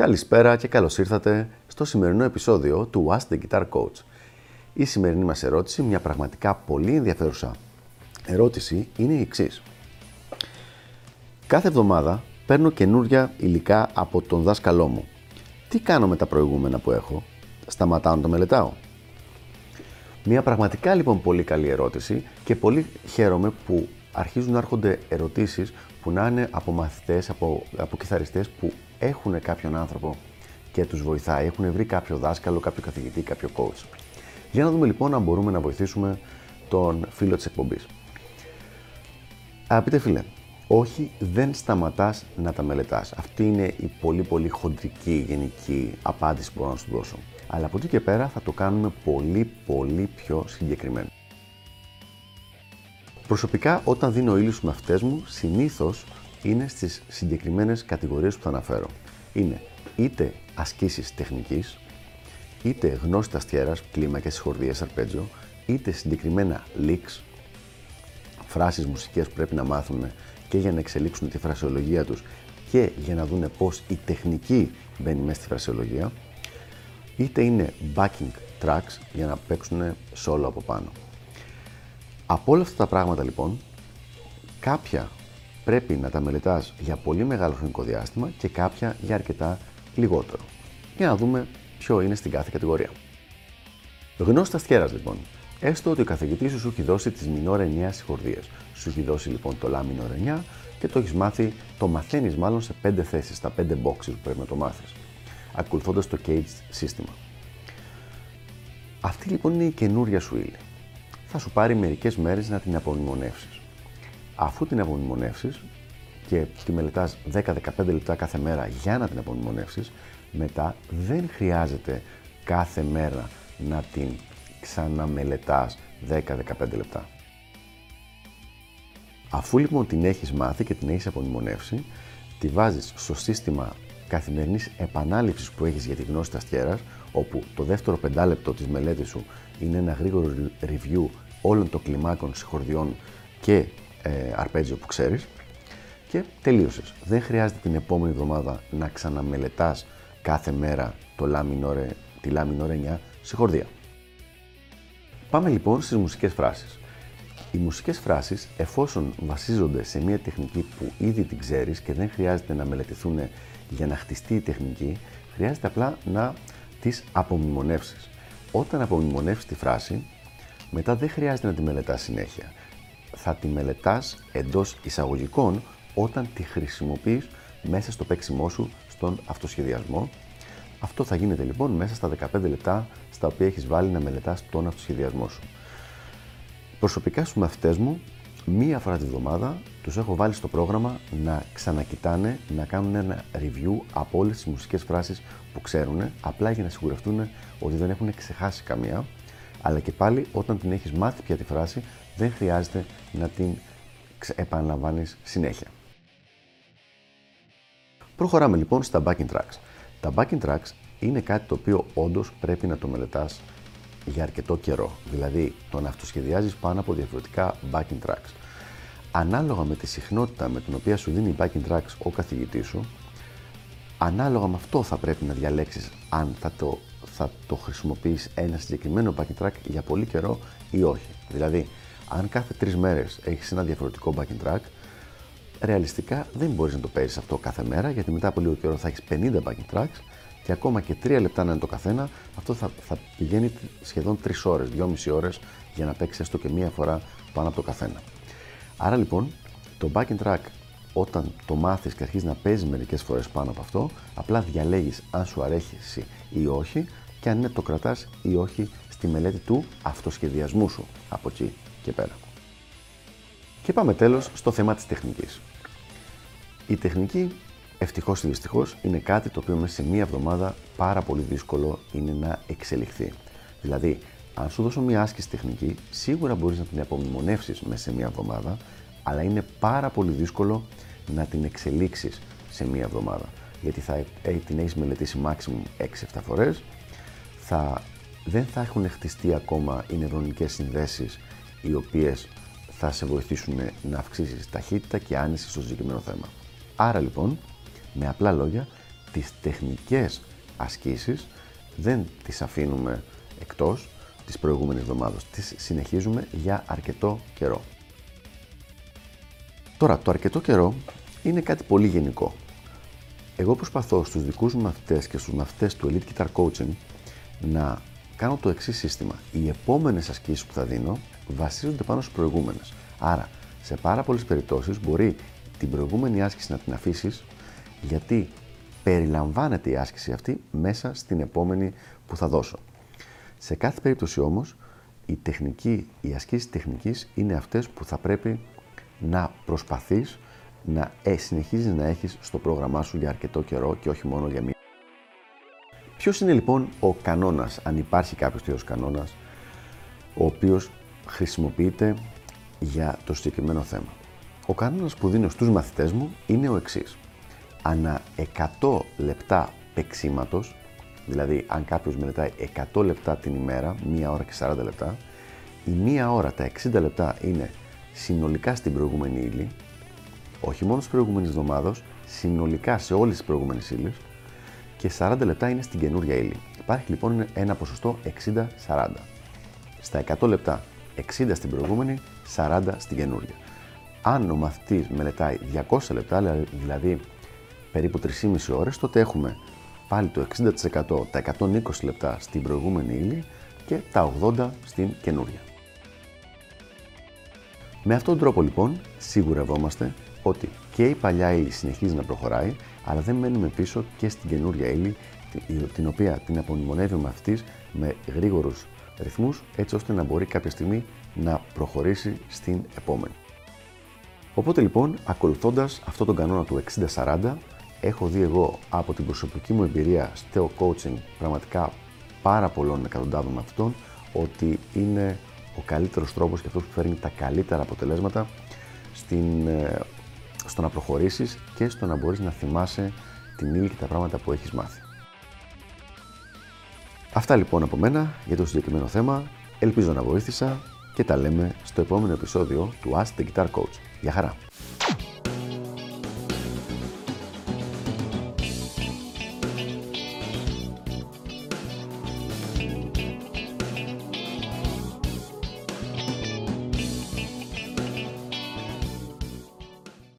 Καλησπέρα και καλώς ήρθατε στο σημερινό επεισόδιο του Ask the Guitar Coach. Η σημερινή μας ερώτηση, μια πραγματικά πολύ ενδιαφέρουσα ερώτηση, είναι η εξής. Κάθε εβδομάδα παίρνω καινούρια υλικά από τον δάσκαλό μου. Τι κάνω με τα προηγούμενα που έχω, σταματάω να το μελετάω. Μια πραγματικά λοιπόν πολύ καλή ερώτηση και πολύ χαίρομαι που αρχίζουν να έρχονται ερωτήσεις που να είναι από μαθητές, από, από κιθαριστές που έχουν κάποιον άνθρωπο και τους βοηθάει, έχουν βρει κάποιο δάσκαλο, κάποιο καθηγητή, κάποιο coach. Για να δούμε λοιπόν αν μπορούμε να βοηθήσουμε τον φίλο της εκπομπής. Αγαπητέ φίλε, όχι δεν σταματάς να τα μελετάς. Αυτή είναι η πολύ πολύ χοντρική γενική απάντηση που μπορώ να σου δώσω. Αλλά από εκεί και πέρα θα το κάνουμε πολύ πολύ πιο συγκεκριμένο. Προσωπικά όταν δίνω ύλους στους μαθητές μου, συνήθως είναι στις συγκεκριμένες κατηγορίες που θα αναφέρω. Είναι είτε ασκήσεις τεχνικής, είτε γνώση ταστιέρας, κλίμακες, συγχορδίες, αρπέτζο, είτε συγκεκριμένα licks, φράσεις μουσικές που πρέπει να μάθουν και για να εξελίξουν τη φρασιολογία τους και για να δούνε πώς η τεχνική μπαίνει μέσα στη φρασιολογία, είτε είναι backing tracks για να παίξουν solo από πάνω. Από όλα αυτά τα πράγματα λοιπόν, κάποια πρέπει να τα μελετάς για πολύ μεγάλο χρονικό διάστημα και κάποια για αρκετά λιγότερο. Για να δούμε ποιο είναι στην κάθε κατηγορία. Γνώστας στιέρα λοιπόν. Έστω ότι ο καθηγητής σου σου έχει δώσει τις μινόρε 9 συγχορδίες. Σου έχει δώσει λοιπόν το λά μινόρε 9 και το έχεις μάθει, το μαθαίνεις μάλλον σε 5 θέσεις, στα 5 boxes που πρέπει να το μάθεις. Ακολουθώντας το cage σύστημα. Αυτή λοιπόν είναι η καινούρια σου ύλη. Θα σου πάρει μερικές μέρες να την απομνημονεύσεις. Αφού την απομνημονεύσεις και τη μελετάς 10-15 λεπτά κάθε μέρα για να την απομνημονεύσεις, μετά δεν χρειάζεται κάθε μέρα να την ξαναμελετάς 10-15 λεπτά. Αφού λοιπόν την έχεις μάθει και την έχεις απομνημονεύσει, τη βάζεις στο σύστημα καθημερινής επανάληψης που έχεις για τη γνώση ταστιέρας, όπου το δεύτερο πεντάλεπτο της μελέτης σου είναι ένα γρήγορο review όλων των κλιμάκων, συγχορδιών και ε, αρπέτζιο που ξέρεις και τελείωσες. Δεν χρειάζεται την επόμενη εβδομάδα να ξαναμελετάς κάθε μέρα το λα μινόρε, τη λα μινόρε 9 συγχορδία. Πάμε λοιπόν στις μουσικές φράσεις. Οι μουσικές φράσεις, εφόσον βασίζονται σε μια τεχνική που ήδη την ξέρεις και δεν χρειάζεται να μελετηθούν για να χτιστεί η τεχνική, χρειάζεται απλά να τις απομνημονεύσεις. Όταν απομνημονεύσεις τη φράση, μετά δεν χρειάζεται να τη μελετάς συνέχεια θα τη μελετάς εντός εισαγωγικών όταν τη χρησιμοποιείς μέσα στο παίξιμό σου στον αυτοσχεδιασμό. Αυτό θα γίνεται λοιπόν μέσα στα 15 λεπτά στα οποία έχεις βάλει να μελετάς τον αυτοσχεδιασμό σου. Προσωπικά στους μαθητές μου, μία φορά τη βδομάδα τους έχω βάλει στο πρόγραμμα να ξανακοιτάνε, να κάνουν ένα review από όλες τις μουσικές φράσεις που ξέρουν, απλά για να σιγουρευτούν ότι δεν έχουν ξεχάσει καμία, αλλά και πάλι όταν την έχεις μάθει πια τη φράση, δεν χρειάζεται να την επαναλαμβάνεις συνέχεια. Προχωράμε λοιπόν στα backing tracks. Τα backing tracks είναι κάτι το οποίο όντως πρέπει να το μελετάς για αρκετό καιρό. Δηλαδή το να αυτοσχεδιάζεις πάνω από διαφορετικά backing tracks. Ανάλογα με τη συχνότητα με την οποία σου δίνει backing tracks ο καθηγητής σου, ανάλογα με αυτό θα πρέπει να διαλέξεις αν θα το, θα το χρησιμοποιείς ένα συγκεκριμένο backing track για πολύ καιρό ή όχι. Δηλαδή, αν κάθε τρεις μέρες έχεις ένα διαφορετικό backing track, ρεαλιστικά δεν μπορείς να το παίζεις αυτό κάθε μέρα, γιατί μετά από λίγο καιρό θα έχεις 50 backing tracks και ακόμα και 3 λεπτά να είναι το καθένα, αυτό θα, θα πηγαίνει σχεδόν 3 ώρες, 2,5 ώρες για να παίξεις έστω και μία φορά πάνω από το καθένα. Άρα λοιπόν, το backing track όταν το μάθεις και αρχίζεις να παίζεις μερικές φορές πάνω από αυτό, απλά διαλέγεις αν σου αρέσει ή όχι και αν είναι το κρατάς ή όχι στη μελέτη του αυτοσχεδιασμού σου από εκεί και πέρα. Και πάμε τέλος στο θέμα της τεχνικής. Η τεχνική, ευτυχώς ή δυστυχώς, είναι κάτι το οποίο μέσα σε μία εβδομάδα πάρα πολύ δύσκολο είναι να εξελιχθεί. Δηλαδή, αν σου δώσω μία άσκηση τεχνική, σίγουρα μπορείς να την απομνημονεύσεις μέσα σε μία εβδομάδα, αλλά είναι πάρα πολύ δύσκολο να την εξελίξεις σε μία εβδομάδα. Γιατί θα ε, την έχεις μελετήσει maximum 6-7 φορές, θα, δεν θα έχουν χτιστεί ακόμα οι νευρονικές συνδέσεις οι οποίες θα σε βοηθήσουν να αυξήσεις ταχύτητα και άνεση στο συγκεκριμένο θέμα. Άρα λοιπόν, με απλά λόγια, τις τεχνικές ασκήσεις δεν τις αφήνουμε εκτός της προηγούμενης εβδομάδας. Τις συνεχίζουμε για αρκετό καιρό. Τώρα, το αρκετό καιρό είναι κάτι πολύ γενικό. Εγώ προσπαθώ στους δικούς μου μαθητές και στους μαθητές του Elite Guitar Coaching να κάνω το εξής σύστημα. Οι επόμενες ασκήσεις που θα δίνω βασίζονται πάνω στις προηγούμενες. Άρα, σε πάρα πολλές περιπτώσεις μπορεί την προηγούμενη άσκηση να την αφήσεις γιατί περιλαμβάνεται η άσκηση αυτή μέσα στην επόμενη που θα δώσω. Σε κάθε περίπτωση όμως, η τεχνική, οι ασκήσεις τεχνικής είναι αυτές που θα πρέπει να προσπαθείς να ε, συνεχίζεις να έχεις στο πρόγραμμά σου για αρκετό καιρό και όχι μόνο για μία. Ποιος είναι λοιπόν ο κανόνας, αν υπάρχει κάποιος τέτοιος κανόνας, ο οποίος χρησιμοποιείται για το συγκεκριμένο θέμα; Ο κανόνας που δίνω στους μαθητές μου είναι ο εξής. Ανά 100 λεπτά παίξήματος, δηλαδή αν κάποιος μελετάει 100 λεπτά την ημέρα, μία ώρα και 40 λεπτά, η μία ώρα, τα 60 λεπτά είναι συνολικά στην προηγούμενη ύλη, όχι μόνο στις προηγούμενες εβδομάδες, συνολικά σε όλες τις προηγούμενες ύλες και 40 λεπτά είναι στην καινούρια ύλη. Υπάρχει λοιπόν ένα ποσοστό 60-40. Στα 100 λεπτά 60 στην προηγούμενη, 40 στην καινούρια. Αν ο μαθητής μελετάει 200 λεπτά, δηλαδή περίπου 3,5 ώρες, τότε έχουμε πάλι το 60% τα 120 λεπτά στην προηγούμενη ύλη και τα 80 στην καινούρια. Με αυτόν τον τρόπο λοιπόν σίγουρευόμαστε ότι και η παλιά ύλη συνεχίζει να προχωράει, αλλά δεν μένουμε πίσω και στην καινούρια ύλη, την οποία την απομνημονεύει ο μαθητής με γρήγορους ρυθμούς, έτσι ώστε να μπορεί κάποια στιγμή να προχωρήσει στην επόμενη. Οπότε λοιπόν, ακολουθώντας αυτό τον κανόνα του 60-40, έχω δει εγώ από την προσωπική μου εμπειρία στο coaching πραγματικά πάρα πολλών εκατοντάδων μαθητών ότι είναι ο καλύτερος τρόπος και αυτός που φέρνει τα καλύτερα αποτελέσματα στην, ε, στο να προχωρήσεις και στο να μπορείς να θυμάσαι την ύλη και τα πράγματα που έχεις μάθει. Αυτά λοιπόν από μένα για το συγκεκριμένο θέμα. Ελπίζω να βοήθησα και τα λέμε στο επόμενο επεισόδιο του Ask the Guitar Coach. Γεια χαρά!